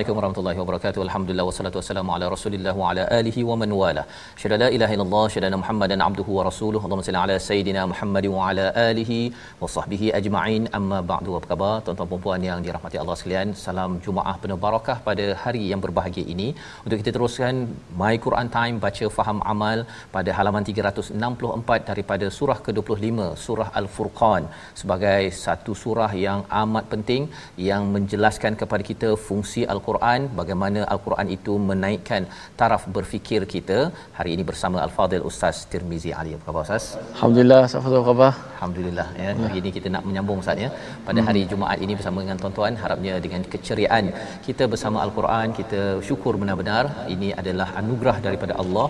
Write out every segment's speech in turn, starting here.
Assalamualaikum warahmatullahi wabarakatuh. Alhamdulillah wassalatu wassalamu ala Rasulillah wa ala alihi wa man wala. Syada la ilaha illallah, syada Muhammadan abduhu wa rasuluhu. Allahumma salli ala sayidina Muhammad wa ala alihi wa sahbihi ajma'in. Amma ba'du. Apa khabar tuan-tuan dan puan yang dirahmati Allah sekalian? Salam Jumaah penuh barakah pada hari yang berbahagia ini. Untuk kita teruskan My Quran Time baca faham amal pada halaman 364 daripada surah ke-25, surah Al-Furqan sebagai satu surah yang amat penting yang menjelaskan kepada kita fungsi Al-Quran, bagaimana Al-Quran itu menaikkan taraf berfikir kita. Hari ini bersama Al-Fadhil Ustaz Tirmizi Ali. Apa khabar Ustaz? Alhamdulillah, Safatu apa khabar? Alhamdulillah ya. Hari ini kita nak menyambung Ustaz ya. Pada hari Jumaat ini bersama dengan tuan-tuan, harapnya dengan keceriaan kita bersama Al-Quran, kita syukur benar-benar ini adalah anugerah daripada Allah.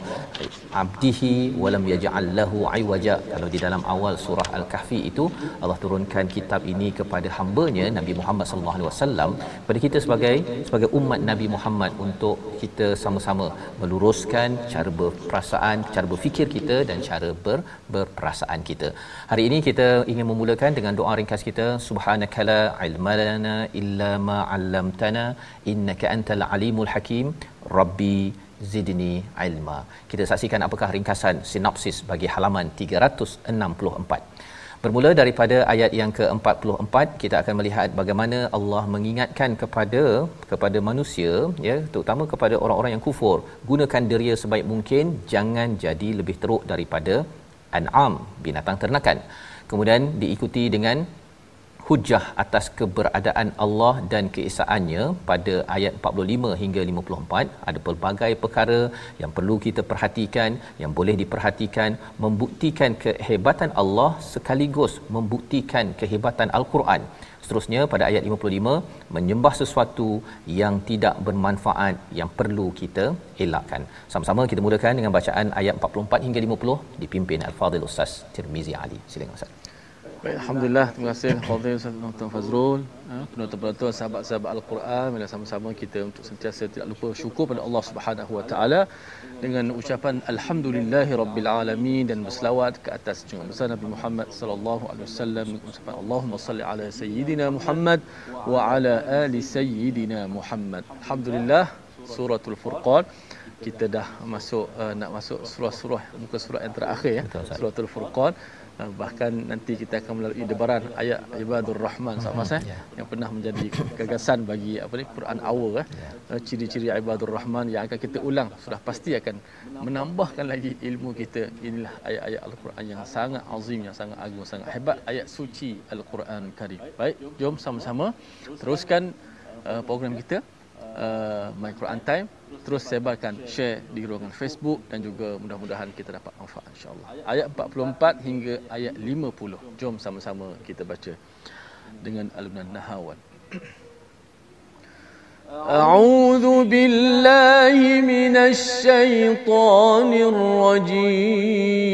Abdihi walam yaj'al lahu aywaja. Kalau di dalam awal surah Al-Kahfi itu Allah turunkan kitab ini kepada hamba-Nya Nabi Muhammad sallallahu alaihi wasallam kepada kita sebagai sebagai umat Nabi Muhammad untuk kita sama-sama meluruskan cara berperasaan, cara berfikir kita dan cara ber, berperasaan kita. Hari ini kita ingin memulakan dengan doa ringkas kita subhanakala ilmalana illa ma 'allamtana innaka antal alimul hakim rabbi zidni ilma. Kita saksikan apakah ringkasan sinopsis bagi halaman 364. Bermula daripada ayat yang ke-44 kita akan melihat bagaimana Allah mengingatkan kepada kepada manusia ya terutama kepada orang-orang yang kufur gunakan deria sebaik mungkin jangan jadi lebih teruk daripada an'am binatang ternakan. Kemudian diikuti dengan hujah atas keberadaan Allah dan keesaannya pada ayat 45 hingga 54 ada pelbagai perkara yang perlu kita perhatikan yang boleh diperhatikan membuktikan kehebatan Allah sekaligus membuktikan kehebatan al-Quran. Seterusnya pada ayat 55 menyembah sesuatu yang tidak bermanfaat yang perlu kita elakkan. Sama-sama kita mulakan dengan bacaan ayat 44 hingga 50 dipimpin al-Fadhil Ustaz Tirmizi Ali. Silakan Ustaz Baik, Alhamdulillah, terima kasih Fadil Ustaz Tuan Fazrul, ha, penonton-penonton sahabat-sahabat Al-Quran, bila sama-sama kita untuk sentiasa tidak lupa syukur pada Allah Subhanahu Wa Taala dengan ucapan Alhamdulillahi Rabbil Alamin dan berselawat ke atas junjungan besar Nabi Muhammad sallallahu alaihi wasallam ucapan Allahumma salli ala sayyidina Muhammad wa ala ali sayyidina Muhammad. Alhamdulillah suratul Furqan kita dah masuk uh, nak masuk surah-surah muka surah yang terakhir ya Betul, Ustaz. suratul Furqan Uh, bahkan nanti kita akan melalui debaran ayat ibadur rahman sama saya ya. yang pernah menjadi gagasan bagi apa ni Quran awal eh. Uh, ciri-ciri ibadur rahman yang akan kita ulang sudah pasti akan menambahkan lagi ilmu kita. Inilah ayat-ayat al-Quran yang sangat azim yang sangat agung sangat hebat. Ayat suci al-Quran Karim. Baik jom sama-sama teruskan uh, program kita uh, My Quran Time terus sebarkan share di ruangan Facebook dan juga mudah-mudahan kita dapat manfaat insya-Allah. Ayat 44 hingga ayat 50. Jom sama-sama kita baca dengan alunan nahawan. أعوذ بالله من الشيطان الرجيم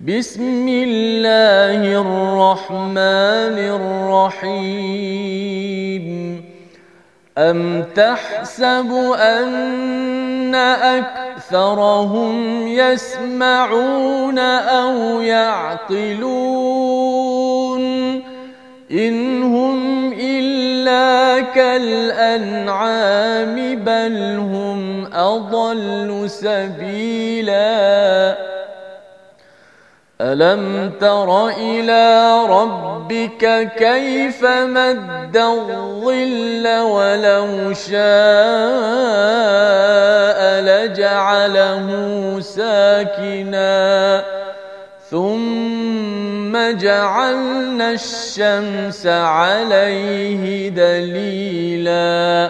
بسم الله الرحمن الرحيم أم تحسب أن أكثرهم يسمعون أو يعقلون إن هم إلا كالأنعام بل هم أضل سبيلاً ألم تر إلى ربك كيف مد الظل ولو شاء لجعله ساكنا ثم جعلنا الشمس عليه دليلا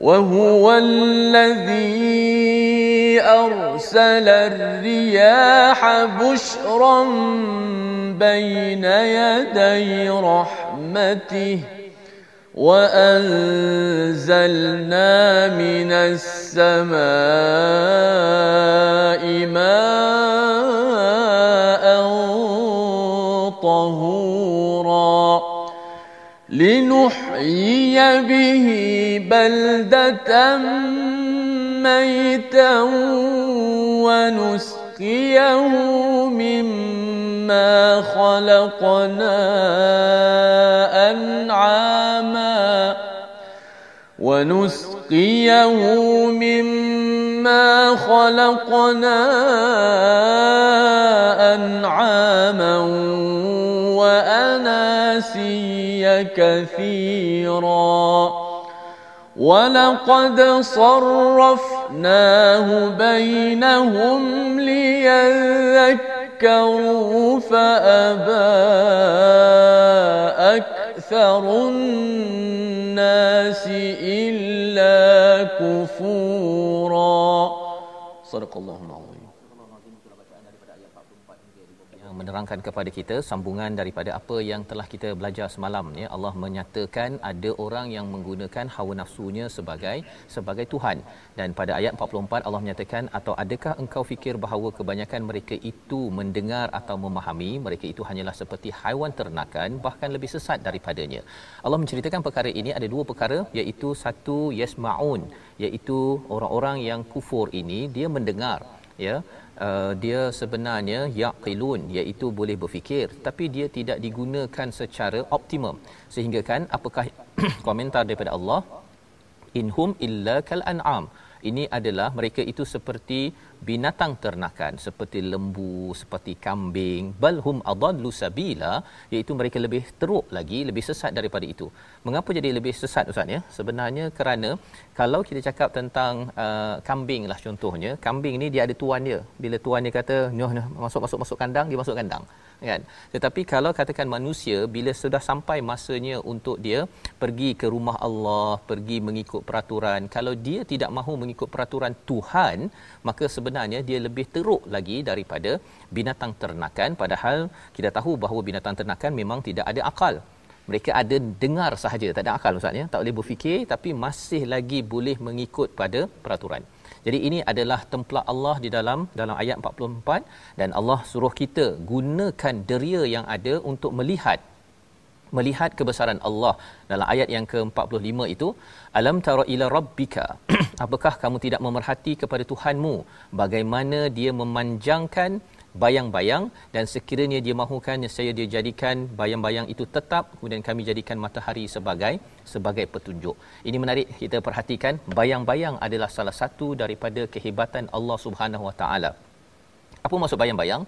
وهو الذي أرسل الرياح بشرا بين يدي رحمته وأنزلنا من السماء ماء طهورا لنحيي به بلدة ميتا ونسقيه مما خلقنا أنعاما ونسقيه مما خلقنا أنعاما وأناسيا كثيرا. ولقد صرفناه بينهم ليذكروا فأبى أكثر الناس إلا كفورا. صدق الله menerangkan kepada kita sambungan daripada apa yang telah kita belajar semalam ya Allah menyatakan ada orang yang menggunakan hawa nafsunya sebagai sebagai tuhan. Dan pada ayat 44 Allah menyatakan atau adakah engkau fikir bahawa kebanyakan mereka itu mendengar atau memahami? Mereka itu hanyalah seperti haiwan ternakan bahkan lebih sesat daripadanya. Allah menceritakan perkara ini ada dua perkara iaitu satu yasmaun iaitu orang-orang yang kufur ini dia mendengar ya uh, dia sebenarnya yaqilun iaitu boleh berfikir tapi dia tidak digunakan secara optimum. Sehingga kan apakah komentar daripada Allah? Inhum illa kal an'am. Ini adalah mereka itu seperti binatang ternakan seperti lembu seperti kambing balhum adallu sabila iaitu mereka lebih teruk lagi lebih sesat daripada itu. Mengapa jadi lebih sesat ustaz ya? Sebenarnya kerana kalau kita cakap tentang uh, kambing lah contohnya kambing ni dia ada tuan dia. Bila tuan dia kata nyoh masuk masuk masuk kandang dia masuk kandang kan? Tetapi kalau katakan manusia bila sudah sampai masanya untuk dia pergi ke rumah Allah pergi mengikut peraturan kalau dia tidak mahu mengikut peraturan Tuhan maka sebenarnya dia lebih teruk lagi daripada binatang ternakan. Padahal kita tahu bahawa binatang ternakan memang tidak ada akal. Mereka ada dengar sahaja tak ada akal ustaz ya? Tak boleh berfikir tapi masih lagi boleh mengikut pada peraturan jadi ini adalah templak Allah di dalam dalam ayat 44 dan Allah suruh kita gunakan deria yang ada untuk melihat melihat kebesaran Allah. Dalam ayat yang ke-45 itu alam tara ila rabbika? Apakah kamu tidak memerhati kepada Tuhanmu? Bagaimana dia memanjangkan bayang-bayang dan sekiranya dia mahukan saya dia jadikan bayang-bayang itu tetap kemudian kami jadikan matahari sebagai sebagai petunjuk. Ini menarik kita perhatikan bayang-bayang adalah salah satu daripada kehebatan Allah Subhanahu Wa Taala. Apa maksud bayang-bayang?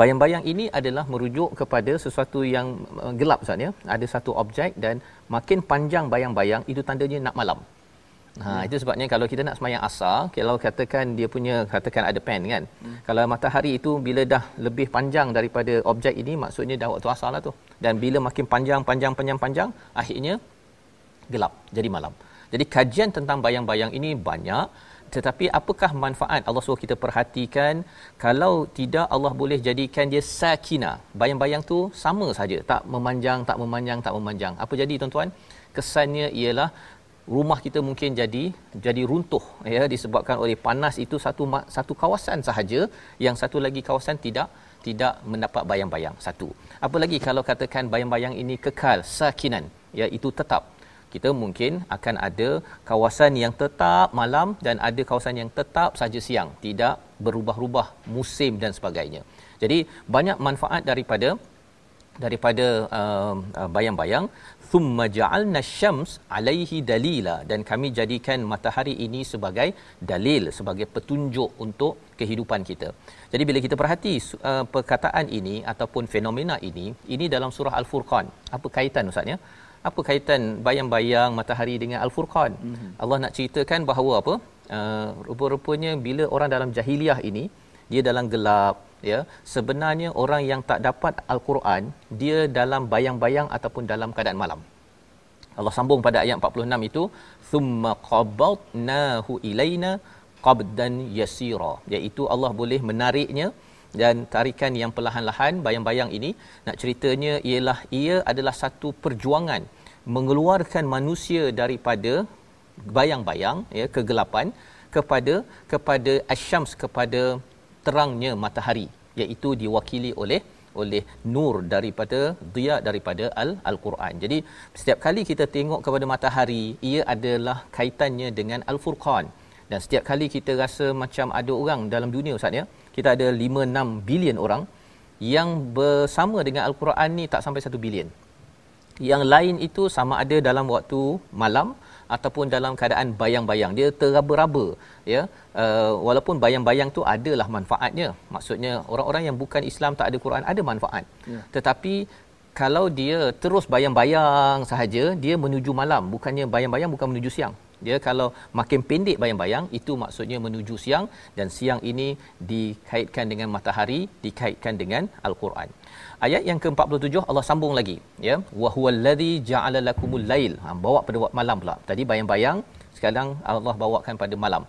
Bayang-bayang ini adalah merujuk kepada sesuatu yang uh, gelap Ustaz ya. Ada satu objek dan makin panjang bayang-bayang itu tandanya nak malam. Ha hmm. itu sebabnya kalau kita nak semayang asar, kalau katakan dia punya katakan ada pen kan. Hmm. Kalau matahari itu bila dah lebih panjang daripada objek ini maksudnya dah waktu asar lah tu. Dan bila makin panjang panjang panjang panjang akhirnya gelap jadi malam. Jadi kajian tentang bayang-bayang ini banyak tetapi apakah manfaat Allah suruh kita perhatikan kalau tidak Allah boleh jadikan dia sakina bayang-bayang tu sama saja tak memanjang tak memanjang tak memanjang apa jadi tuan-tuan kesannya ialah rumah kita mungkin jadi jadi runtuh ya disebabkan oleh panas itu satu satu kawasan sahaja. Yang satu lagi kawasan tidak tidak mendapat bayang-bayang satu. Apa lagi kalau katakan bayang-bayang ini kekal sakinan ya itu tetap. Kita mungkin akan ada kawasan yang tetap malam dan ada kawasan yang tetap saja siang tidak berubah-ubah musim dan sebagainya. Jadi banyak manfaat daripada daripada uh, uh, bayang-bayang thumma ja'alna syams alaihi dalila dan kami jadikan matahari ini sebagai dalil sebagai petunjuk untuk kehidupan kita. Jadi bila kita perhati uh, perkataan ini ataupun fenomena ini ini dalam surah al-furqan. Apa kaitan ustaz ya? Apa kaitan bayang-bayang matahari dengan al-furqan? Mm-hmm. Allah nak ceritakan bahawa apa? Uh, rupa-rupanya bila orang dalam jahiliah ini dia dalam gelap ya sebenarnya orang yang tak dapat al-Quran dia dalam bayang-bayang ataupun dalam keadaan malam. Allah sambung pada ayat 46 itu thumma qabadnahu ilaina qabdan yasira. Iaitu Allah boleh menariknya dan tarikan yang perlahan-lahan bayang-bayang ini. Nak ceritanya ialah ia adalah satu perjuangan mengeluarkan manusia daripada bayang-bayang ya kegelapan kepada kepada asyams kepada terangnya matahari iaitu diwakili oleh oleh nur daripada dia daripada al al-Quran. Jadi setiap kali kita tengok kepada matahari ia adalah kaitannya dengan al-Furqan. Dan setiap kali kita rasa macam ada orang dalam dunia ustaz ya. Kita ada 5 6 bilion orang yang bersama dengan al-Quran ni tak sampai 1 bilion. Yang lain itu sama ada dalam waktu malam ataupun dalam keadaan bayang-bayang. Dia teraba-raba ya. Uh, walaupun bayang-bayang tu adalah manfaatnya. Maksudnya orang-orang yang bukan Islam tak ada Quran ada manfaat. Ya. tetapi kalau dia terus bayang-bayang sahaja dia menuju malam. Bukannya bayang-bayang bukan menuju siang. Dia kalau makin pendek bayang-bayang itu maksudnya menuju siang. Dan siang ini dikaitkan dengan matahari dikaitkan dengan al-Quran Ayat yang ke-47 Allah sambung lagi ya. Wa huwallazi ja'ala lakumul lail. Ha, bawa pada malam pula. Tadi bayang-bayang sekarang Allah bawakan pada malam.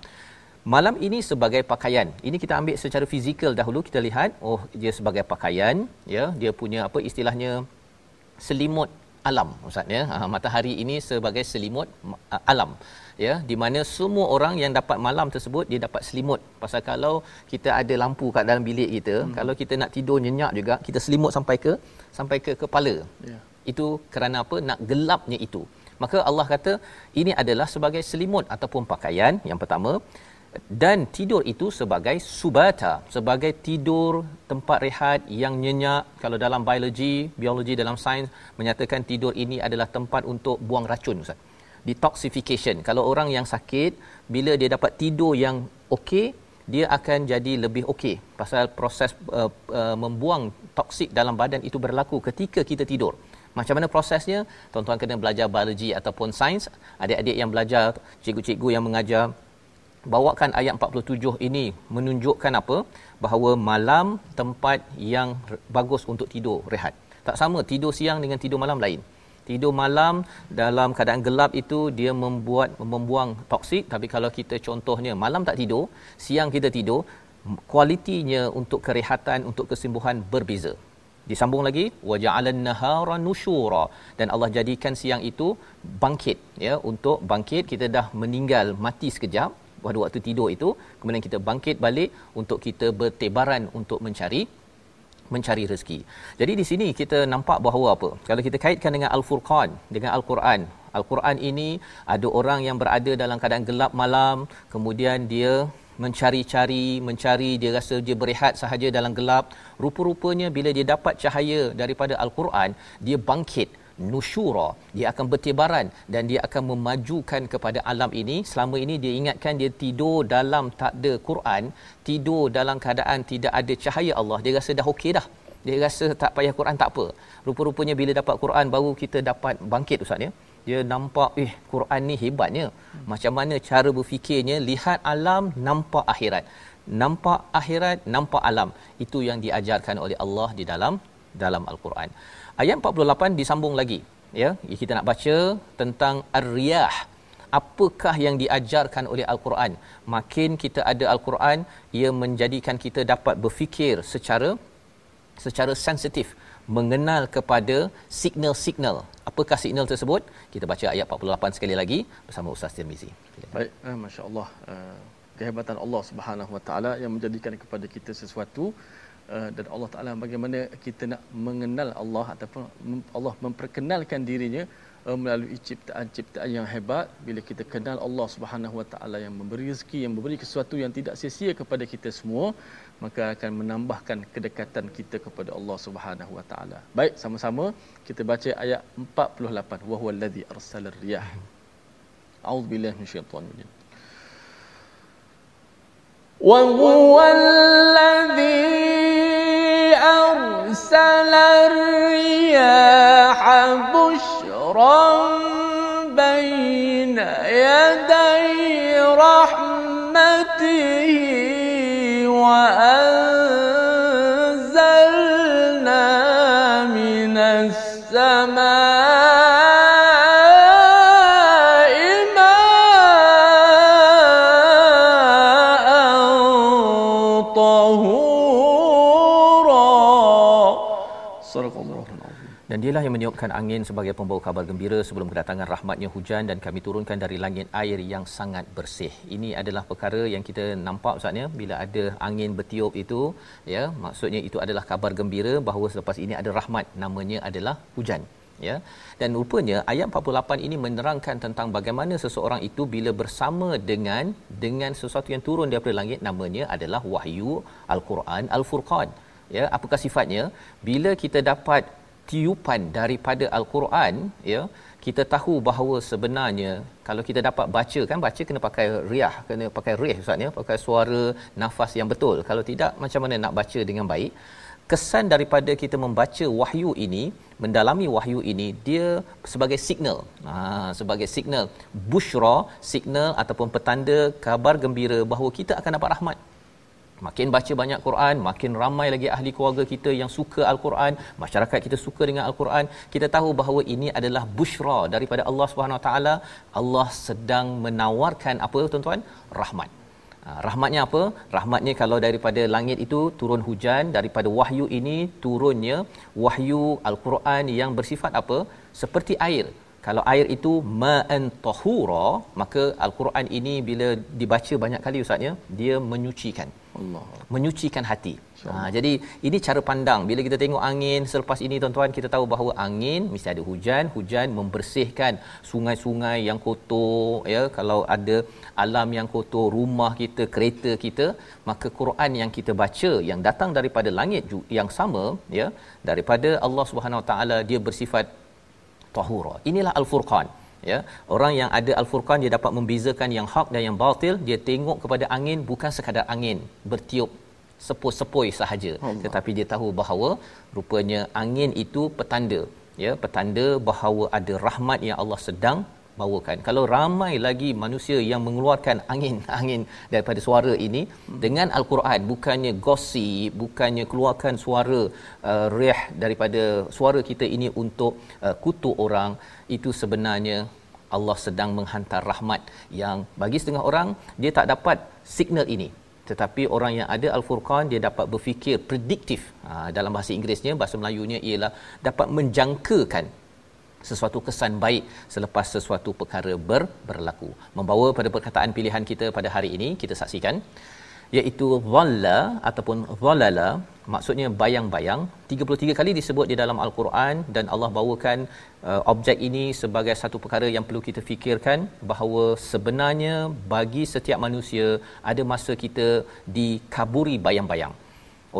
Malam ini sebagai pakaian. Ini kita ambil secara fizikal dahulu kita lihat oh dia sebagai pakaian ya. Dia punya apa istilahnya selimut alam ustaz ya. Ha, matahari ini sebagai selimut alam ya di mana semua orang yang dapat malam tersebut dia dapat selimut. Pasal kalau kita ada lampu kat dalam bilik kita hmm. kalau kita nak tidur nyenyak juga kita selimut sampai ke sampai ke kepala. Yeah. itu kerana apa? Nak gelapnya itu. Maka Allah kata ini adalah sebagai selimut ataupun pakaian yang pertama. Dan tidur itu sebagai subata sebagai tidur tempat rehat yang nyenyak. Kalau dalam biologi biologi dalam sains menyatakan tidur ini adalah tempat untuk buang racun ustaz detoxification. Kalau orang yang sakit, bila dia dapat tidur yang okey, dia akan jadi lebih okey. Pasal proses uh, uh, membuang toksik dalam badan itu berlaku ketika kita tidur. Macam mana prosesnya? Tuan-tuan kena belajar biologi ataupun sains. Adik-adik yang belajar, cikgu-cikgu yang mengajar, bawakan ayat 47 ini menunjukkan apa? Bahawa malam tempat yang bagus untuk tidur, rehat. Tak sama tidur siang dengan tidur malam lain tidur malam dalam keadaan gelap itu dia membuat membuang toksik. Tapi kalau kita contohnya malam tak tidur siang kita tidur kualitinya untuk kerehatan untuk kesembuhan berbeza. Disambung lagi waja'alan nahara nusyura dan Allah jadikan siang itu bangkit ya untuk bangkit. Kita dah meninggal mati sekejap pada waktu tidur itu. Kemudian kita bangkit balik untuk kita bertebaran untuk mencari mencari rezeki. Jadi di sini kita nampak bahawa apa? Kalau kita kaitkan dengan Al-Furqan, dengan Al-Quran. Al-Quran ini ada orang yang berada dalam keadaan gelap malam, kemudian dia mencari-cari, mencari, dia rasa dia berehat sahaja dalam gelap. Rupa-rupanya bila dia dapat cahaya daripada Al-Quran, dia bangkit nusyura. Dia akan bertibaran dan dia akan memajukan kepada alam ini. Selama ini dia ingatkan dia tidur dalam tak ada Quran tidur dalam keadaan tidak ada cahaya Allah. Dia rasa dah okey dah. Dia rasa tak payah Quran tak apa. Rupa-rupanya bila dapat Quran baru kita dapat bangkit ustaz ya. Dia nampak eh Quran ni hebatnya. Macam mana cara berfikirnya? Lihat alam nampak akhirat. Nampak akhirat nampak alam. Itu yang diajarkan oleh Allah di dalam dalam al-Quran Ayat 48 disambung lagi ya kita nak baca tentang ar-riyah apakah yang diajarkan oleh al-Quran makin kita ada al-Quran ia menjadikan kita dapat berfikir secara secara sensitif mengenal kepada signal-signal. Apakah signal tersebut? Kita baca ayat 48 sekali lagi bersama Ustaz Tirmizi. Baik, eh, masya-Allah. Uh, kehebatan Allah Subhanahu Wa Taala yang menjadikan kepada kita sesuatu uh, dan Allah Taala bagaimana kita nak mengenal Allah ataupun Allah memperkenalkan dirinya uh, melalui ciptaan-ciptaan yang hebat bila kita kenal Allah Subhanahu Wa Taala yang memberi rezeki yang memberi sesuatu yang tidak sia-sia kepada kita semua maka akan menambahkan kedekatan kita kepada Allah Subhanahu Wa Taala. Baik, sama-sama kita baca ayat 48. Wa huwa allazi arsala riyah. A'udzubillahi minasyaitonir rajim. وهو الذي أرسل الرياح بشرا بين يدي رحمته وأنزلنا Dialah yang meniupkan angin sebagai pembawa kabar gembira sebelum kedatangan rahmatnya hujan dan kami turunkan dari langit air yang sangat bersih. Ini adalah perkara yang kita nampak Ustaz ya bila ada angin bertiup itu ya. Maksudnya itu adalah kabar gembira bahawa selepas ini ada rahmat namanya adalah hujan ya. Dan rupanya ayat 48 ini menerangkan tentang bagaimana seseorang itu bila bersama dengan dengan sesuatu yang turun daripada langit namanya adalah wahyu al-Quran al-Furqan ya. Apakah sifatnya? Bila kita dapat tiupan daripada al-Quran ya kita tahu bahawa sebenarnya kalau kita dapat baca kan baca kena pakai riah kena pakai rih ustaz ya pakai suara nafas yang betul. Kalau tidak macam mana nak baca dengan baik? Kesan daripada kita membaca wahyu ini mendalami wahyu ini dia sebagai signal. Ha sebagai signal bushra signal ataupun petanda kabar gembira bahawa kita akan dapat rahmat Makin baca banyak Quran, makin ramai lagi ahli keluarga kita yang suka Al-Quran, masyarakat kita suka dengan Al-Quran. Kita tahu bahawa ini adalah bushra daripada Allah Subhanahu Wa Taala. Allah sedang menawarkan apa tuan-tuan? Rahmat. Ha, rahmatnya apa? Rahmatnya kalau daripada langit itu turun hujan, daripada wahyu ini turunnya wahyu Al-Quran yang bersifat apa? Seperti air. Kalau air itu ma'an tahura, maka Al-Quran ini bila dibaca banyak kali ustaznya, dia menyucikan. Allah. Menyucikan hati. Ha, jadi ini cara pandang. Bila kita tengok angin selepas ini tuan-tuan kita tahu bahawa angin mesti ada hujan, hujan membersihkan sungai-sungai yang kotor ya. Kalau ada alam yang kotor, rumah kita, kereta kita, maka Quran yang kita baca yang datang daripada langit yang sama ya, daripada Allah Subhanahu Wa Taala dia bersifat tahura. Inilah al-Furqan ya orang yang ada al-furqan dia dapat membezakan yang hak dan yang batil. Dia tengok kepada angin bukan sekadar angin bertiup sepoi-sepoi sahaja. Allah. tetapi dia tahu bahawa rupanya angin itu petanda. Ya petanda bahawa ada rahmat yang Allah sedang bawakan. Kalau ramai lagi manusia yang mengeluarkan angin angin daripada suara ini dengan al-Quran bukannya gosip bukannya keluarkan suara uh, rih daripada suara kita ini untuk uh, kutuk orang itu sebenarnya Allah sedang menghantar rahmat yang bagi setengah orang dia tak dapat signal ini. Tetapi orang yang ada al-furqan dia dapat berfikir prediktif. Ha, dalam bahasa Inggerisnya bahasa Melayunya ialah dapat menjangkakan sesuatu kesan baik selepas sesuatu perkara ber, berlaku. Membawa pada perkataan pilihan kita pada hari ini kita saksikan iaitu dhalla ataupun dhalala maksudnya bayang-bayang 33 kali disebut di dalam al-Quran dan Allah bawakan uh, objek ini sebagai satu perkara yang perlu kita fikirkan bahawa sebenarnya bagi setiap manusia ada masa kita dikaburi bayang-bayang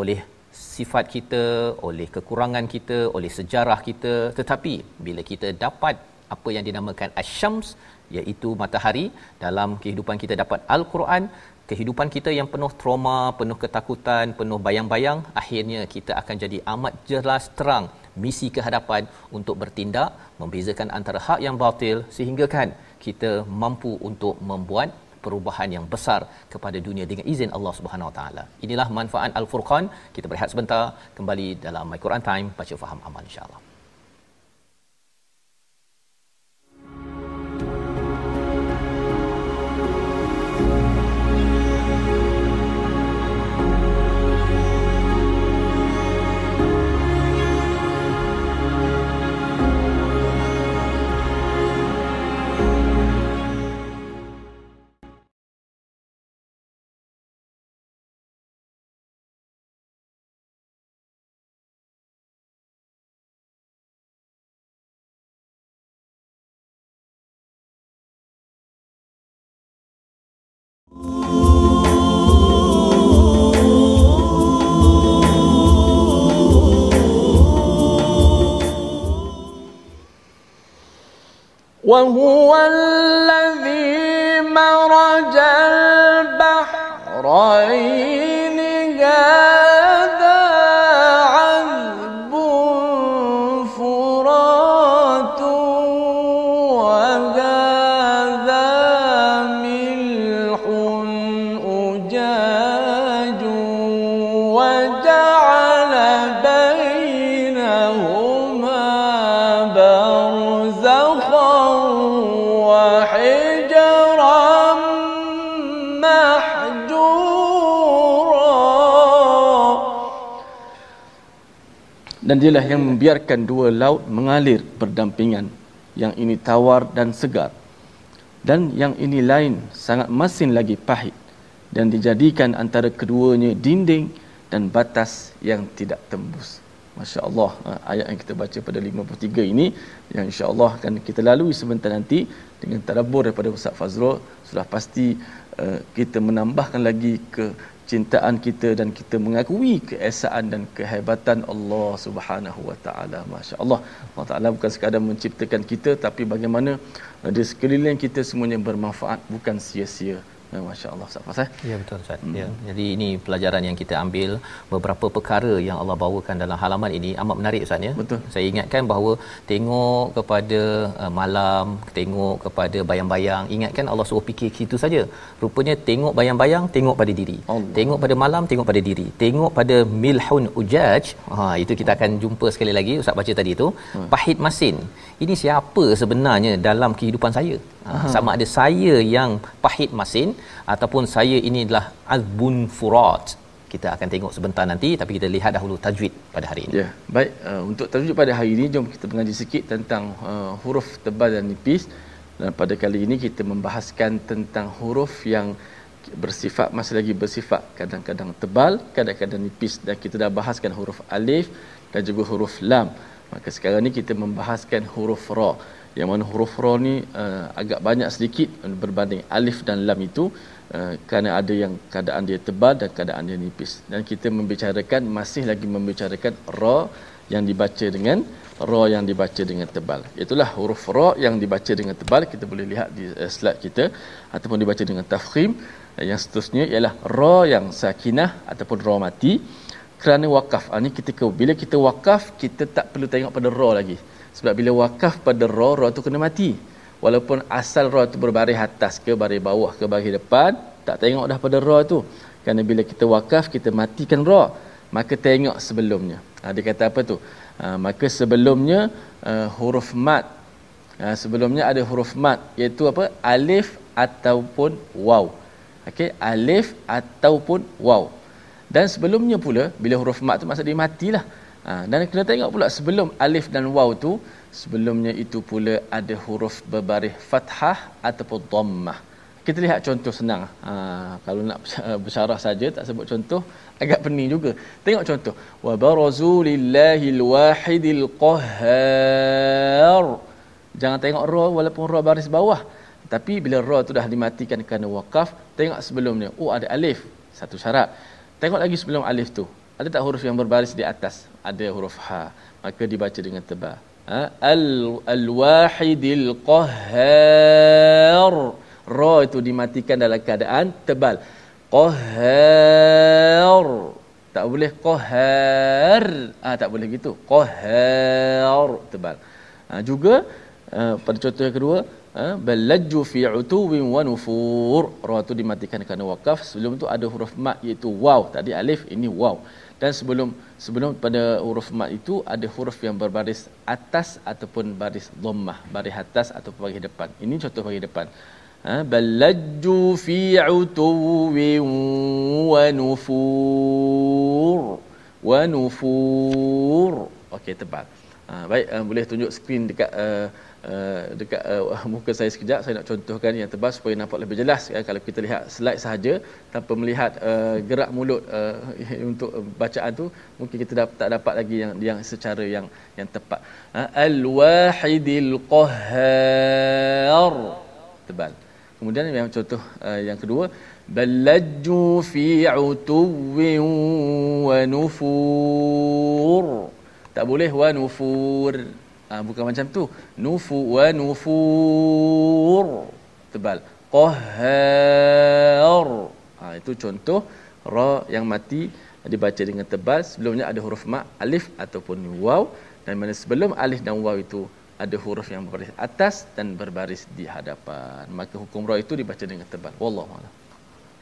oleh sifat kita oleh kekurangan kita oleh sejarah kita. Tetapi bila kita dapat apa yang dinamakan asyams iaitu matahari dalam kehidupan kita dapat al-Quran kehidupan kita yang penuh trauma, penuh ketakutan, penuh bayang-bayang, akhirnya kita akan jadi amat jelas terang misi ke hadapan untuk bertindak, membezakan antara hak yang batil sehingga kan kita mampu untuk membuat perubahan yang besar kepada dunia dengan izin Allah Subhanahu Wa Taala. Inilah manfaat Al-Furqan. Kita berehat sebentar kembali dalam My Quran Time baca faham amal insya-Allah. وهو الذي مرج البحرين. Dan dialah yang membiarkan dua laut mengalir berdampingan yang ini tawar dan segar dan yang ini lain sangat masin lagi pahit dan dijadikan antara keduanya dinding dan batas yang tidak tembus. Masya Allah ayat yang kita baca pada 53 ini yang insya Allah akan kita lalui sebentar nanti dengan tadabbur daripada Ustaz Fazrul. Sudah pasti uh, kita menambahkan lagi kecintaan kita dan kita mengakui keesaan dan kehebatan Allah Subhanahu Wa Taala. masya-Allah. Allah Taala bukan sekadar menciptakan kita tapi bagaimana uh, di sekeliling kita semuanya bermanfaat bukan sia-sia Ya, Masya Allah Ustaz Fas eh? Ya betul Ustaz. Hmm. Ya. Jadi ini pelajaran yang kita ambil beberapa perkara yang Allah bawakan dalam halaman ini amat menarik Ustaz ya. Betul. Saya ingatkan bahawa tengok kepada uh, malam, tengok kepada bayang-bayang, ingatkan Allah suruh fikir gitu saja. Rupanya tengok bayang-bayang, tengok pada diri. Allah. Tengok pada malam, tengok pada diri. Tengok pada milhun ujaj. Ha itu kita akan jumpa sekali lagi Ustaz baca tadi tu. Hmm. Pahit masin. Ini siapa sebenarnya dalam kehidupan saya? Ha, sama ada saya yang pahit masin ataupun saya ini adalah azbun furat kita akan tengok sebentar nanti tapi kita lihat dahulu tajwid pada hari ini Ya, baik. Uh, untuk tajuk pada hari ini, jom kita mengaji sikit tentang uh, huruf tebal dan nipis. Dan pada kali ini kita membahaskan tentang huruf yang bersifat masih lagi bersifat kadang-kadang tebal, kadang-kadang nipis dan kita dah bahaskan huruf alif dan juga huruf lam. Maka sekarang ni kita membahaskan huruf ra. Yang mana huruf ra ni uh, agak banyak sedikit berbanding alif dan lam itu uh, kerana ada yang keadaan dia tebal dan keadaan dia nipis. Dan kita membicarakan masih lagi membicarakan ra yang dibaca dengan ra yang dibaca dengan tebal. Itulah huruf ra yang dibaca dengan tebal kita boleh lihat di uh, slide kita ataupun dibaca dengan tafkhim. Yang seterusnya ialah ra yang sakinah ataupun ra mati kerana wakaf. Ah, ni ketika bila kita wakaf kita tak perlu tengok pada ra lagi. Sebab bila wakaf pada ra, ra tu kena mati. Walaupun asal ra tu berbaris atas ke baris bawah ke baris depan, tak tengok dah pada ra tu. Kerana bila kita wakaf kita matikan ra, maka tengok sebelumnya. Ha, dia kata apa tu? Ha, maka sebelumnya uh, huruf mat. Ha, sebelumnya ada huruf mat iaitu apa? Alif ataupun waw. Okey, alif ataupun waw. Dan sebelumnya pula bila huruf mat tu maksud dia matilah. Ha, dan kena tengok pula sebelum alif dan waw tu sebelumnya itu pula ada huruf berbaris fathah ataupun dhammah. Kita lihat contoh senang. Ha, kalau nak bersyarah saja tak sebut contoh agak pening juga. Tengok contoh. Wa barazu lillahil wahidil qahhar. Jangan tengok ra walaupun ra baris bawah. Tapi bila ra tu dah dimatikan kerana wakaf, tengok sebelumnya. Oh ada alif. Satu syarat. Tengok lagi sebelum alif tu. Ada tak huruf yang berbaris di atas? Ada huruf ha. Maka dibaca dengan tebal. Ha? Al al-wahidil qahhar. Ra itu dimatikan dalam keadaan tebal. Qahhar. Tak boleh qahhar. Ah tak boleh gitu. Qahhar tebal. Ha, juga uh, pada contoh yang kedua uh, balajju fi utuwin wa nufur. Ra tu dimatikan kerana wakaf. Sebelum tu ada huruf mat iaitu waw. Tadi alif ini waw. Dan sebelum sebelum pada huruf mat itu ada huruf yang berbaris atas ataupun baris dhammah, baris atas ataupun baris depan. Ini contoh baris depan. Ha, balajju fi wa nufur. Wa nufur. Okey, tepat. Ha, baik, uh, boleh tunjuk skrin dekat uh, uh, dekat uh, muka saya sekejap. Saya nak contohkan yang tebal supaya nampak lebih jelas. Ya, kalau kita lihat slide sahaja tanpa melihat uh, gerak mulut uh, untuk bacaan tu, mungkin kita dapat, tak dapat lagi yang yang secara yang yang tepat. Ha, Al-wahidil qahhar. Tebal. Kemudian yang contoh uh, yang kedua, balajju fi utuwin wa nufur. Tak boleh wa nufur. Ha, bukan macam tu. Nufu wa nufur. Tebal. Qahhar. Ha, itu contoh ra yang mati dibaca dengan tebal. Sebelumnya ada huruf mak, alif ataupun waw. Dan mana sebelum alif dan waw itu ada huruf yang berbaris atas dan berbaris di hadapan. Maka hukum ra itu dibaca dengan tebal. Wallahu a'lam.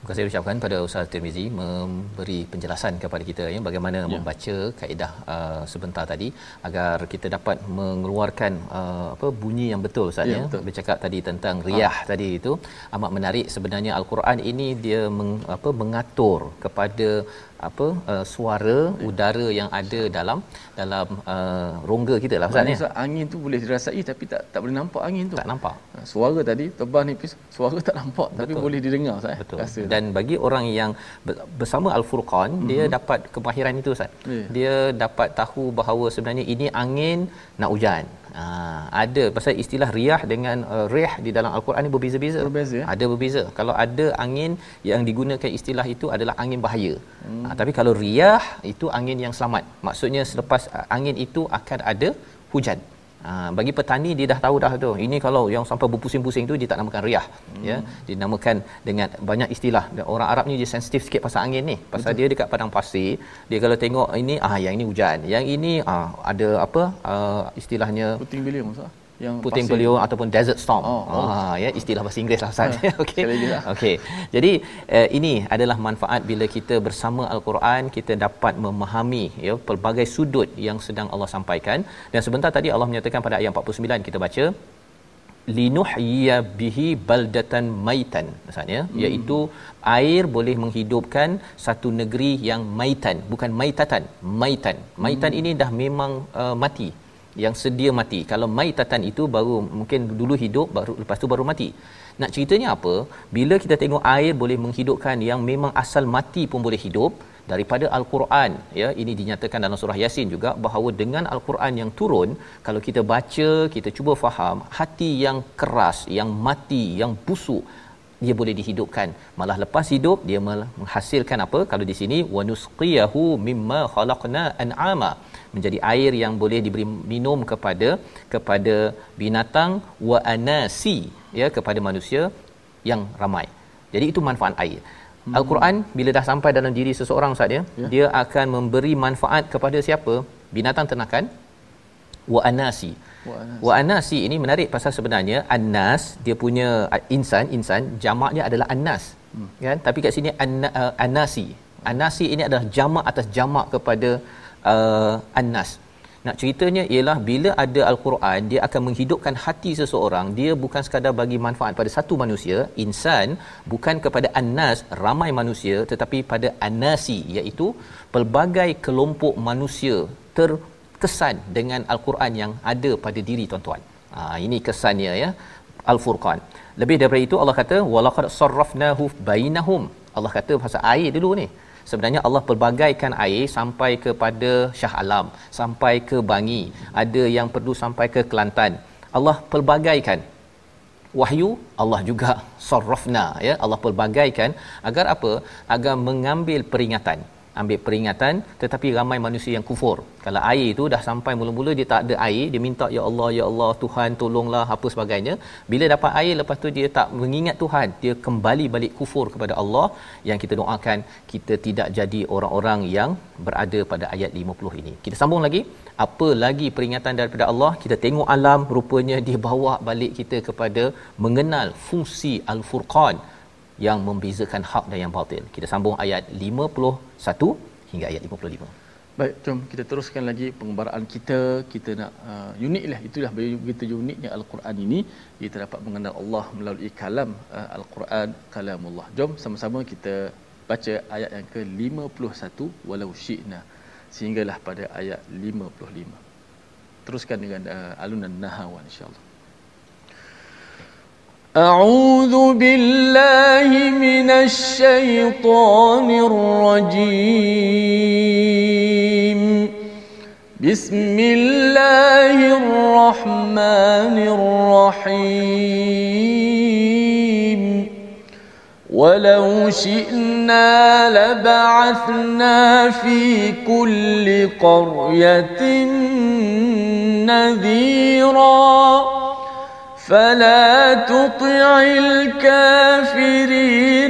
Terima kasih ucapkan pada Ustaz Tirmizi memberi penjelasan kepada kita ya bagaimana ya. membaca kaedah uh, sebentar tadi agar kita dapat mengeluarkan uh, apa bunyi yang betul Ustaz ya. ya. Betul. Bercakap tadi tentang riyah ha. tadi itu amat menarik sebenarnya al-Quran ini dia meng, apa mengatur kepada apa uh, suara ya. udara yang ada dalam dalam uh, rongga kita lah Ustaz ya. Angin tu boleh dirasai tapi tak tak boleh nampak angin tu. Tak nampak. Ha, suara tadi tebal nipis, suara tak nampak Betul. tapi boleh didengar Ustaz. Betul. Dan bagi orang yang bersama al-Furqan mm-hmm. dia mhm. dapat kemahiran itu Ustaz. Yeah. Dia dapat tahu bahawa sebenarnya ini angin nak hujan. Ha, ada pasal istilah riyah dengan uh, rih di dalam al-Quran ni berbeza-beza. Berbeza. Ya? Ada berbeza. Kalau ada angin yang digunakan istilah itu adalah angin bahaya. Hmm. Ha, tapi kalau riyah itu angin yang selamat. Maksudnya selepas uh, angin itu akan ada hujan. Ha, bagi petani dia dah tahu dah tu. Ini kalau yang sampai berpusing-pusing tu dia tak namakan riyah. Hmm. Ya, dinamakan dengan banyak istilah. Dan orang Arab ni dia sensitif sikit pasal angin ni. Pasal Betul. dia dekat padang pasir, dia kalau tengok ini ah yang ini hujan. Yang ini ah ada apa uh, istilahnya puting beliung Ustaz yang puting beliung ataupun desert storm. Oh, oh. Ah ya istilah bahasa Inggeris lah Ustaz. Okey. Okey. Jadi uh, ini adalah manfaat bila kita bersama al-Quran kita dapat memahami ya pelbagai sudut yang sedang Allah sampaikan dan sebentar tadi Allah menyatakan pada ayat 49 kita baca linuhyiya bihi baldatan maitan maksudnya hmm. iaitu air boleh menghidupkan satu negeri yang maitan bukan maitatan maitan maitan hmm. ini dah memang uh, mati yang sedia mati. Kalau maitatan itu baru mungkin dulu hidup baru lepas tu baru mati. Nak ceritanya apa? Bila kita tengok air boleh menghidupkan yang memang asal mati pun boleh hidup daripada al-Quran ya ini dinyatakan dalam surah Yasin juga bahawa dengan al-Quran yang turun kalau kita baca kita cuba faham hati yang keras yang mati yang busuk dia boleh dihidupkan malah lepas hidup dia menghasilkan apa kalau di sini wanusqiyahu mimma khalaqna an'ama menjadi air yang boleh diberi minum kepada kepada binatang wa anasi ya kepada manusia yang ramai. Jadi itu manfaat air. Hmm. al-Quran bila dah sampai dalam diri seseorang saja ya. dia akan memberi manfaat kepada siapa? Binatang ternakan wa anasi. Wa anasi. Ini menarik pasal sebenarnya annas dia punya insan insan jamaknya adalah annas. Hmm. kan? Tapi kat sini uh, anasi. Anasi ini adalah jamak atas jamak kepada uh, annas. Nak ceritanya ialah bila ada al-Quran dia akan menghidupkan hati seseorang dia bukan sekadar bagi manfaat pada satu manusia. Insan bukan kepada annas ramai manusia tetapi pada anasi iaitu pelbagai kelompok manusia terkesan dengan al-Quran yang ada pada diri tuan-tuan. Ha, ini kesannya ya al-Furqan. Lebih daripada itu Allah kata walaqad sarrafnahu bainahum. Allah kata pasal air dulu ni sebenarnya Allah pelbagaikan air sampai kepada Shah Alam sampai ke Bangi. Ada yang perlu sampai ke Kelantan. Allah pelbagaikan. Wahyu Allah juga sarrafna ya. Allah pelbagaikan agar apa? Agar mengambil peringatan ambil peringatan tetapi ramai manusia yang kufur. Kalau air itu dah sampai mula-mula dia tak ada air dia minta ya Allah ya Allah Tuhan tolonglah apa sebagainya. Bila dapat air lepas tu dia tak mengingat Tuhan. Dia kembali balik kufur kepada Allah yang kita doakan kita tidak jadi orang-orang yang berada pada ayat 50 ini. Kita sambung lagi. Apa lagi peringatan daripada Allah? Kita tengok alam rupanya dia bawa balik kita kepada mengenal fungsi al-furqan yang membezakan hak dan yang batil. Kita sambung ayat 51 hingga ayat 55. Baik, jom kita teruskan lagi pengembaraan kita. Kita nak uh, uniklah itulah begitu uniknya al-Quran ini. Kita dapat mengenal Allah melalui kalam uh, al-Quran kalamullah. Jom sama-sama kita baca ayat yang ke-51 walau syi'na sehinggalah pada ayat 55. Teruskan dengan uh, alunan nahawan insya-Allah. أعوذ بالله من الشيطان الرجيم. بسم الله الرحمن الرحيم. ولو شئنا لبعثنا في كل قرية نذيرا. فلا تطع الكافرين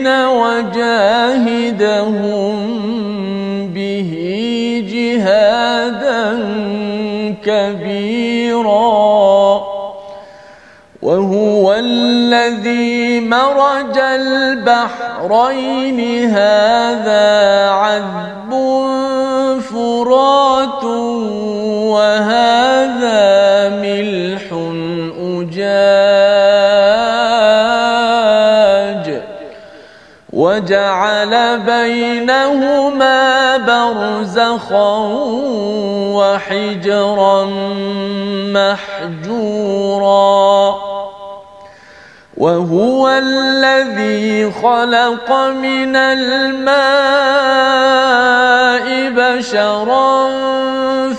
وجاهدهم به جهادا كبيرا. وهو الذي مرج البحرين. هذا عذب فرات. وهذا ملح وجعل بينهما برزخا وحجرا محجورا. وهو الذي خلق من الماء بشرا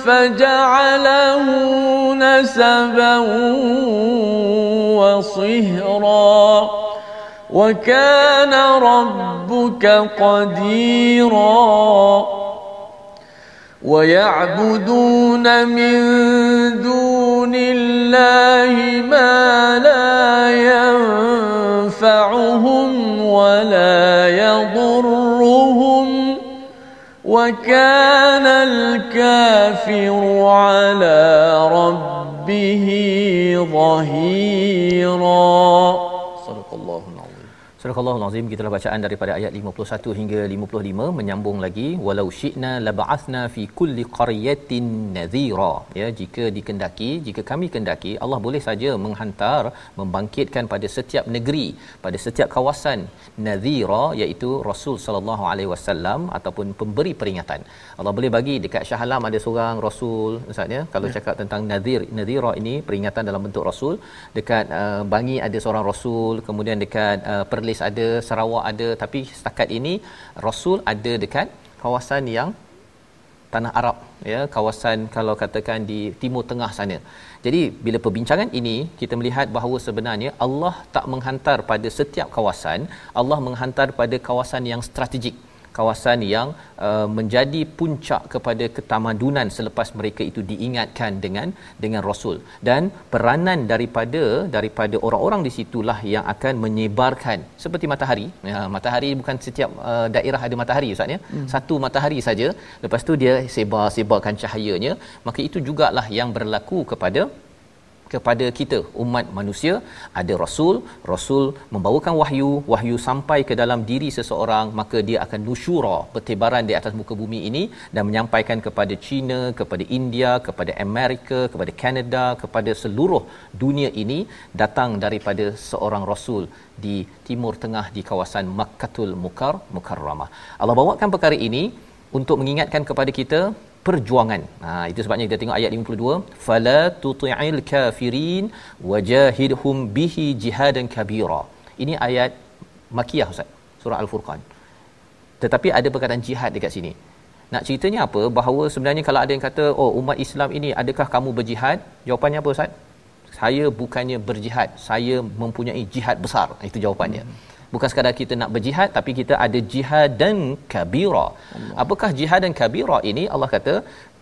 فجعله نسبا وصهرا. وكان ربك قديرا. ويعبدون من دون الله ما لا ينفعهم ولا يضرهم. وكان الكافر على ربه ظهيرا. Surah Al Azim kita bacaan daripada ayat 51 hingga 55 menyambung lagi walau syi'na laba'athna fi kulli qaryatin nadhira. Ya jika dikendaki jika kami kendaki Allah boleh saja menghantar membangkitkan pada setiap negeri pada setiap kawasan nadhira iaitu Rasul sallallahu alaihi wasallam ataupun pemberi peringatan. Allah boleh bagi dekat Shah Alam ada seorang rasul misalnya kalau ya. cakap tentang nadhir nadhira ini peringatan dalam bentuk rasul. Dekat uh, Bangi ada seorang rasul kemudian dekat uh, Perlis ada Sarawak ada tapi setakat ini rasul ada dekat kawasan yang tanah Arab ya kawasan kalau katakan di timur tengah sana. Jadi bila perbincangan ini kita melihat bahawa sebenarnya Allah tak menghantar pada setiap kawasan Allah menghantar pada kawasan yang strategik kawasan yang uh, menjadi puncak kepada ketamadunan selepas mereka itu diingatkan dengan dengan rasul. Dan peranan daripada daripada orang-orang di situlah yang akan menyebarkan. Seperti matahari. Ya, matahari bukan setiap uh, daerah ada matahari ustaz ya. Hmm. satu matahari saja. Lepas tu dia sebar-sebarkan cahayanya. Maka itu jugalah yang berlaku kepada kepada kita umat manusia. Ada rasul rasul membawakan wahyu wahyu sampai ke dalam diri seseorang maka dia akan nusyura bertebaran di atas muka bumi ini dan menyampaikan kepada China kepada India kepada Amerika kepada Canada kepada seluruh dunia ini datang daripada seorang rasul di timur tengah di kawasan Makkatul Mukar Mukarramah. Allah bawakan perkara ini untuk mengingatkan kepada kita perjuangan. Ha itu sebabnya kita tengok ayat 52 fala tuti'il kafirin wajahidhum bihi jihadan kabira. Ini ayat makiyah Ustaz surah al-furqan. Tetapi ada perkataan jihad dekat sini. Nak ceritanya apa? Bahawa sebenarnya kalau ada yang kata oh umat Islam ini adakah kamu berjihad? Jawapannya apa Ustaz? Saya bukannya berjihad, saya mempunyai jihad besar. Itu jawapannya. Hmm bukan sekadar kita nak berjihad tapi kita ada jihad dan kabira Allah. apakah jihad dan kabira ini Allah kata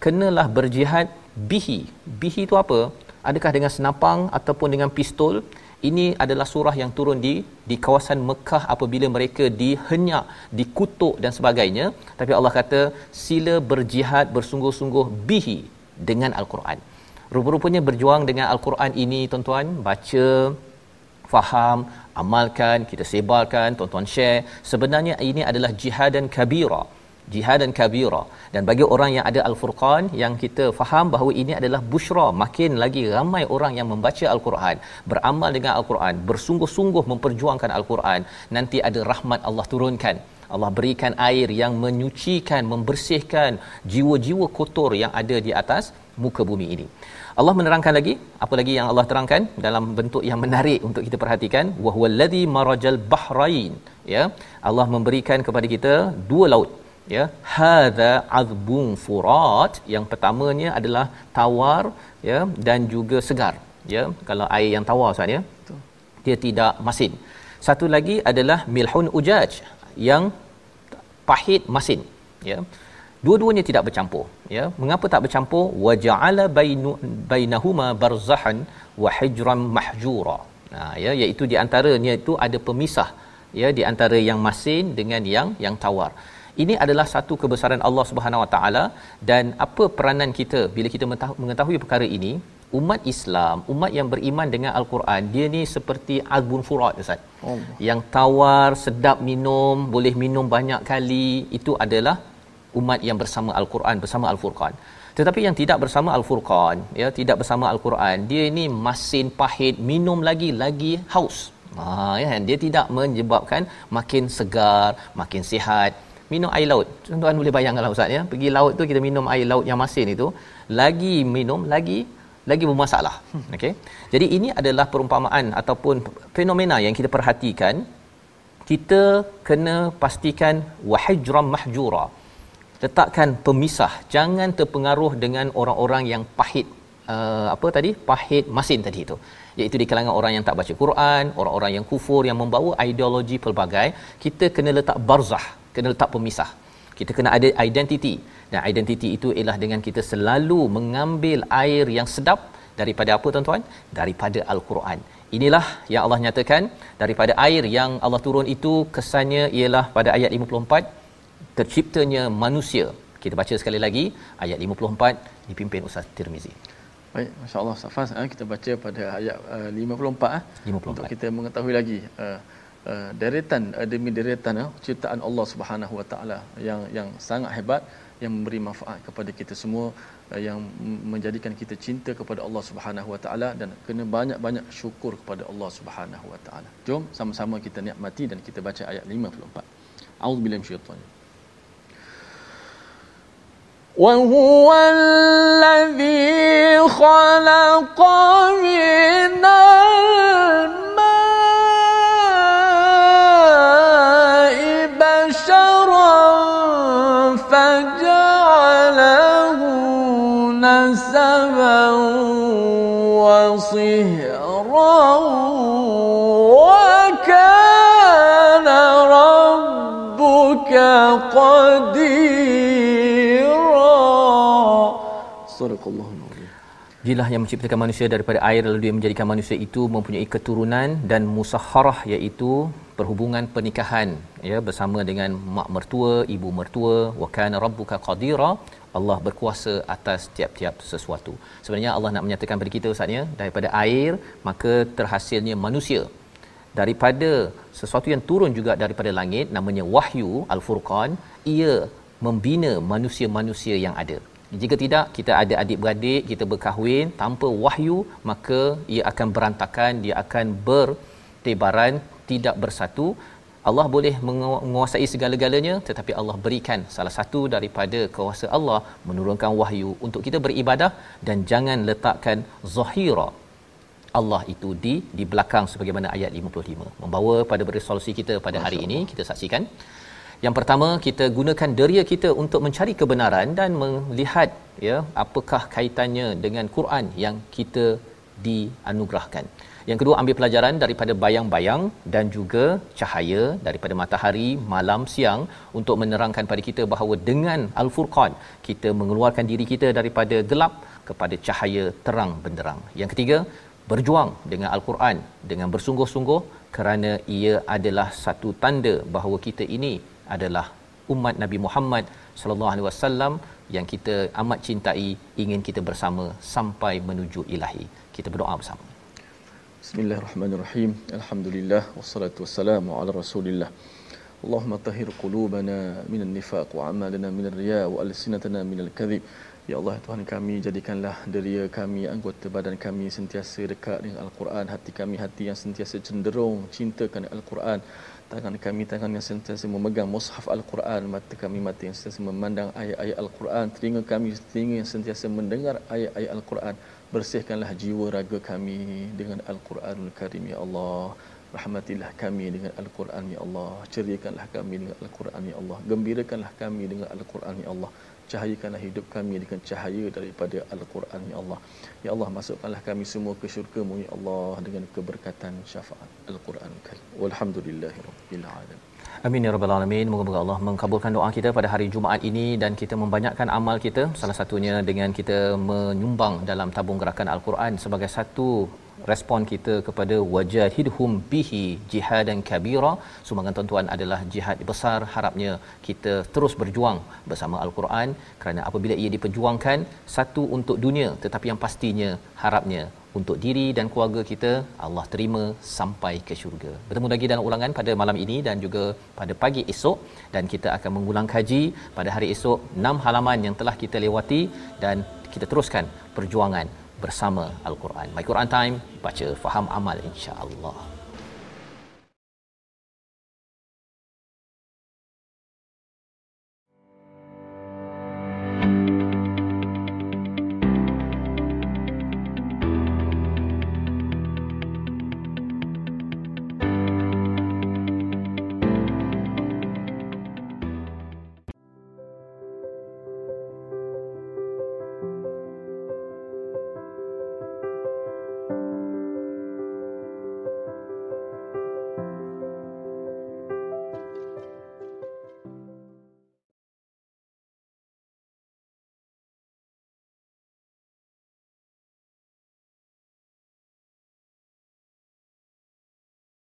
kenalah berjihad bihi bihi itu apa adakah dengan senapang ataupun dengan pistol ini adalah surah yang turun di di kawasan Mekah apabila mereka dihenyak, dikutuk dan sebagainya. Tapi Allah kata sila berjihad bersungguh-sungguh bihi dengan al-Quran. Rupa-rupanya berjuang dengan al-Quran ini tuan-tuan, baca, faham, amalkan, kita sebarkan, tuan-tuan share. Sebenarnya ini adalah jihad dan kabira. Jihad dan kabira. Dan bagi orang yang ada Al-Furqan, yang kita faham bahawa ini adalah bushra. Makin lagi ramai orang yang membaca Al-Quran, beramal dengan Al-Quran, bersungguh-sungguh memperjuangkan Al-Quran. Nanti ada rahmat Allah turunkan. Allah berikan air yang menyucikan, membersihkan jiwa-jiwa kotor yang ada di atas muka bumi ini. Allah menerangkan lagi apa lagi yang Allah terangkan dalam bentuk yang menarik untuk kita perhatikan. Wa huwallazi marajal bahrain. Ya Allah memberikan kepada kita dua laut. Ya hadza azbun furat yang pertamanya adalah tawar ya dan juga segar. Ya kalau air yang tawar Ustaz ya. Dia tidak masin. Satu lagi adalah milhun ujaj yang pahit masin. Ya dua-duanya tidak bercampur ya. Mengapa tak bercampur? Waja'ala bainu bainahuma barzahan wa hijran mahjura. Nah ya iaitu di antaranya itu ada pemisah ya di antara yang masin dengan yang yang tawar. Ini adalah satu kebesaran Allah Subhanahu Wa Taala dan apa peranan kita bila kita mengetahui perkara ini? Umat Islam, umat yang beriman dengan Al-Quran, dia ni seperti albun furat Ustaz. Oh. Yang tawar, sedap minum, boleh minum banyak kali, itu adalah umat yang bersama Al-Quran, bersama Al-Furqan. Tetapi yang tidak bersama Al-Furqan, ya, tidak bersama Al-Quran, dia ini masin pahit, minum lagi lagi haus. Ha, ya, dia tidak menyebabkan makin segar, makin sihat. Minum air laut. Tuan-tuan boleh bayangkanlah Ustaz ya. Pergi laut tu kita minum air laut yang masin itu, lagi minum lagi lagi bermasalah. Okey. Jadi ini adalah perumpamaan ataupun fenomena yang kita perhatikan. Kita kena pastikan wahijram mahjura. Letakkan pemisah, jangan terpengaruh dengan orang-orang yang pahit uh, apa tadi? Pahit masin tadi itu. Iaitu di kalangan orang yang tak baca Quran, orang-orang yang kufur yang membawa ideologi pelbagai, kita kena letak barzah, kena letak pemisah. Kita kena ada identiti dan identiti itu ialah dengan kita selalu mengambil air yang sedap daripada apa tuan-tuan daripada al-Quran inilah yang Allah nyatakan daripada air yang Allah turun itu kesannya ialah pada ayat 54 terciptanya manusia. Kita baca sekali lagi ayat 54 dipimpin Ustaz Tirmizi. Baik, masya-Allah Safas eh, kita baca pada ayat uh, 54 eh 54 untuk kita mengetahui lagi uh, uh, deretan uh, demi deretan uh, ciptaan Allah Subhanahu Wa Taala yang yang sangat hebat yang memberi manfaat kepada kita semua uh, yang menjadikan kita cinta kepada Allah Subhanahu Wa Taala dan kena banyak-banyak syukur kepada Allah Subhanahu Wa Taala. Jom sama-sama kita nikmati dan kita baca ayat 54. A'udzubillahi minasyaitanir وهو الذي خلق من الماء بشرا فجعله نسبا وصهرا وكان ربك قدير. Subhanakallah. Dialah yang menciptakan manusia daripada air lalu dia menjadikan manusia itu mempunyai keturunan dan musaharah iaitu perhubungan pernikahan ya bersama dengan mak mertua, ibu mertua, wa kana rabbuka qadira. Allah berkuasa atas tiap-tiap sesuatu. Sebenarnya Allah nak menyatakan kepada kita Ustaznya daripada air maka terhasilnya manusia daripada sesuatu yang turun juga daripada langit namanya wahyu al-furqan ia membina manusia-manusia yang ada jika tidak kita ada adik-beradik, kita berkahwin. Tanpa wahyu, maka ia akan berantakan, dia akan bertebaran, tidak bersatu. Allah boleh menguasai segala-galanya tetapi Allah berikan salah satu daripada kuasa Allah menurunkan wahyu untuk kita beribadah dan jangan letakkan zahira. Allah itu di di belakang sebagaimana ayat 55 membawa pada resolusi kita pada hari ini kita saksikan yang pertama kita gunakan deria kita untuk mencari kebenaran dan melihat ya apakah kaitannya dengan Quran yang kita dianugerahkan yang kedua ambil pelajaran daripada bayang-bayang dan juga cahaya daripada matahari malam siang untuk menerangkan pada kita bahawa dengan al-furqan kita mengeluarkan diri kita daripada gelap kepada cahaya terang benderang. Yang ketiga berjuang dengan al-Quran dengan bersungguh-sungguh kerana ia adalah satu tanda bahawa kita ini adalah umat Nabi Muhammad sallallahu alaihi wasallam yang kita amat cintai ingin kita bersama sampai menuju ilahi. Kita berdoa bersama. Bismillahirrahmanirrahim. Alhamdulillah wassalatu wassalamu ala Rasulillah. Allahumma tahhir qulubana min an-nifaq wa amalana min ar-riya wa alsinatana min al-kadhib. Ya Allah Tuhan kami jadikanlah deria kami anggota badan kami sentiasa dekat dengan Al-Quran hati kami hati yang sentiasa cenderung cintakan Al-Quran tangan kami tangan yang sentiasa memegang mushaf Al-Quran mata kami mata yang sentiasa memandang ayat-ayat Al-Quran telinga kami telinga yang sentiasa mendengar ayat-ayat Al-Quran. Bersihkanlah jiwa raga kami dengan Al-Quranul Karim ya Allah. Rahmatilah kami dengan Al-Quran ya Allah. Ceriakanlah kami dengan Al-Quran ya Allah. Gembirakanlah kami dengan Al-Quran ya Allah cahayakanlah hidup kami dengan cahaya daripada Al-Quran ya Allah. Ya Allah masukkanlah kami semua ke syurga-Mu ya Allah dengan keberkatan syafaat Al-Quran Karim. Walhamdulillahirabbil alamin. Amin ya rabbal alamin. Moga-moga Allah mengabulkan doa kita pada hari Jumaat ini dan kita membanyakkan amal kita. Salah satunya dengan kita menyumbang dalam tabung gerakan Al-Quran sebagai satu respon kita kepada wajahidhum bihi jihadan kabira. Sumbangan tuan-tuan adalah jihad besar. Harapnya kita terus berjuang bersama al-Quran. Kerana apabila ia diperjuangkan satu untuk dunia tetapi yang pastinya harapnya untuk diri dan keluarga kita Allah terima sampai ke syurga. Bertemu lagi dalam ulangan pada malam ini dan juga pada pagi esok. Dan kita akan mengulang kaji pada hari esok 6 halaman yang telah kita lewati dan kita teruskan perjuangan bersama Al-Quran. My Quran Time, baca, faham, amal insya-Allah.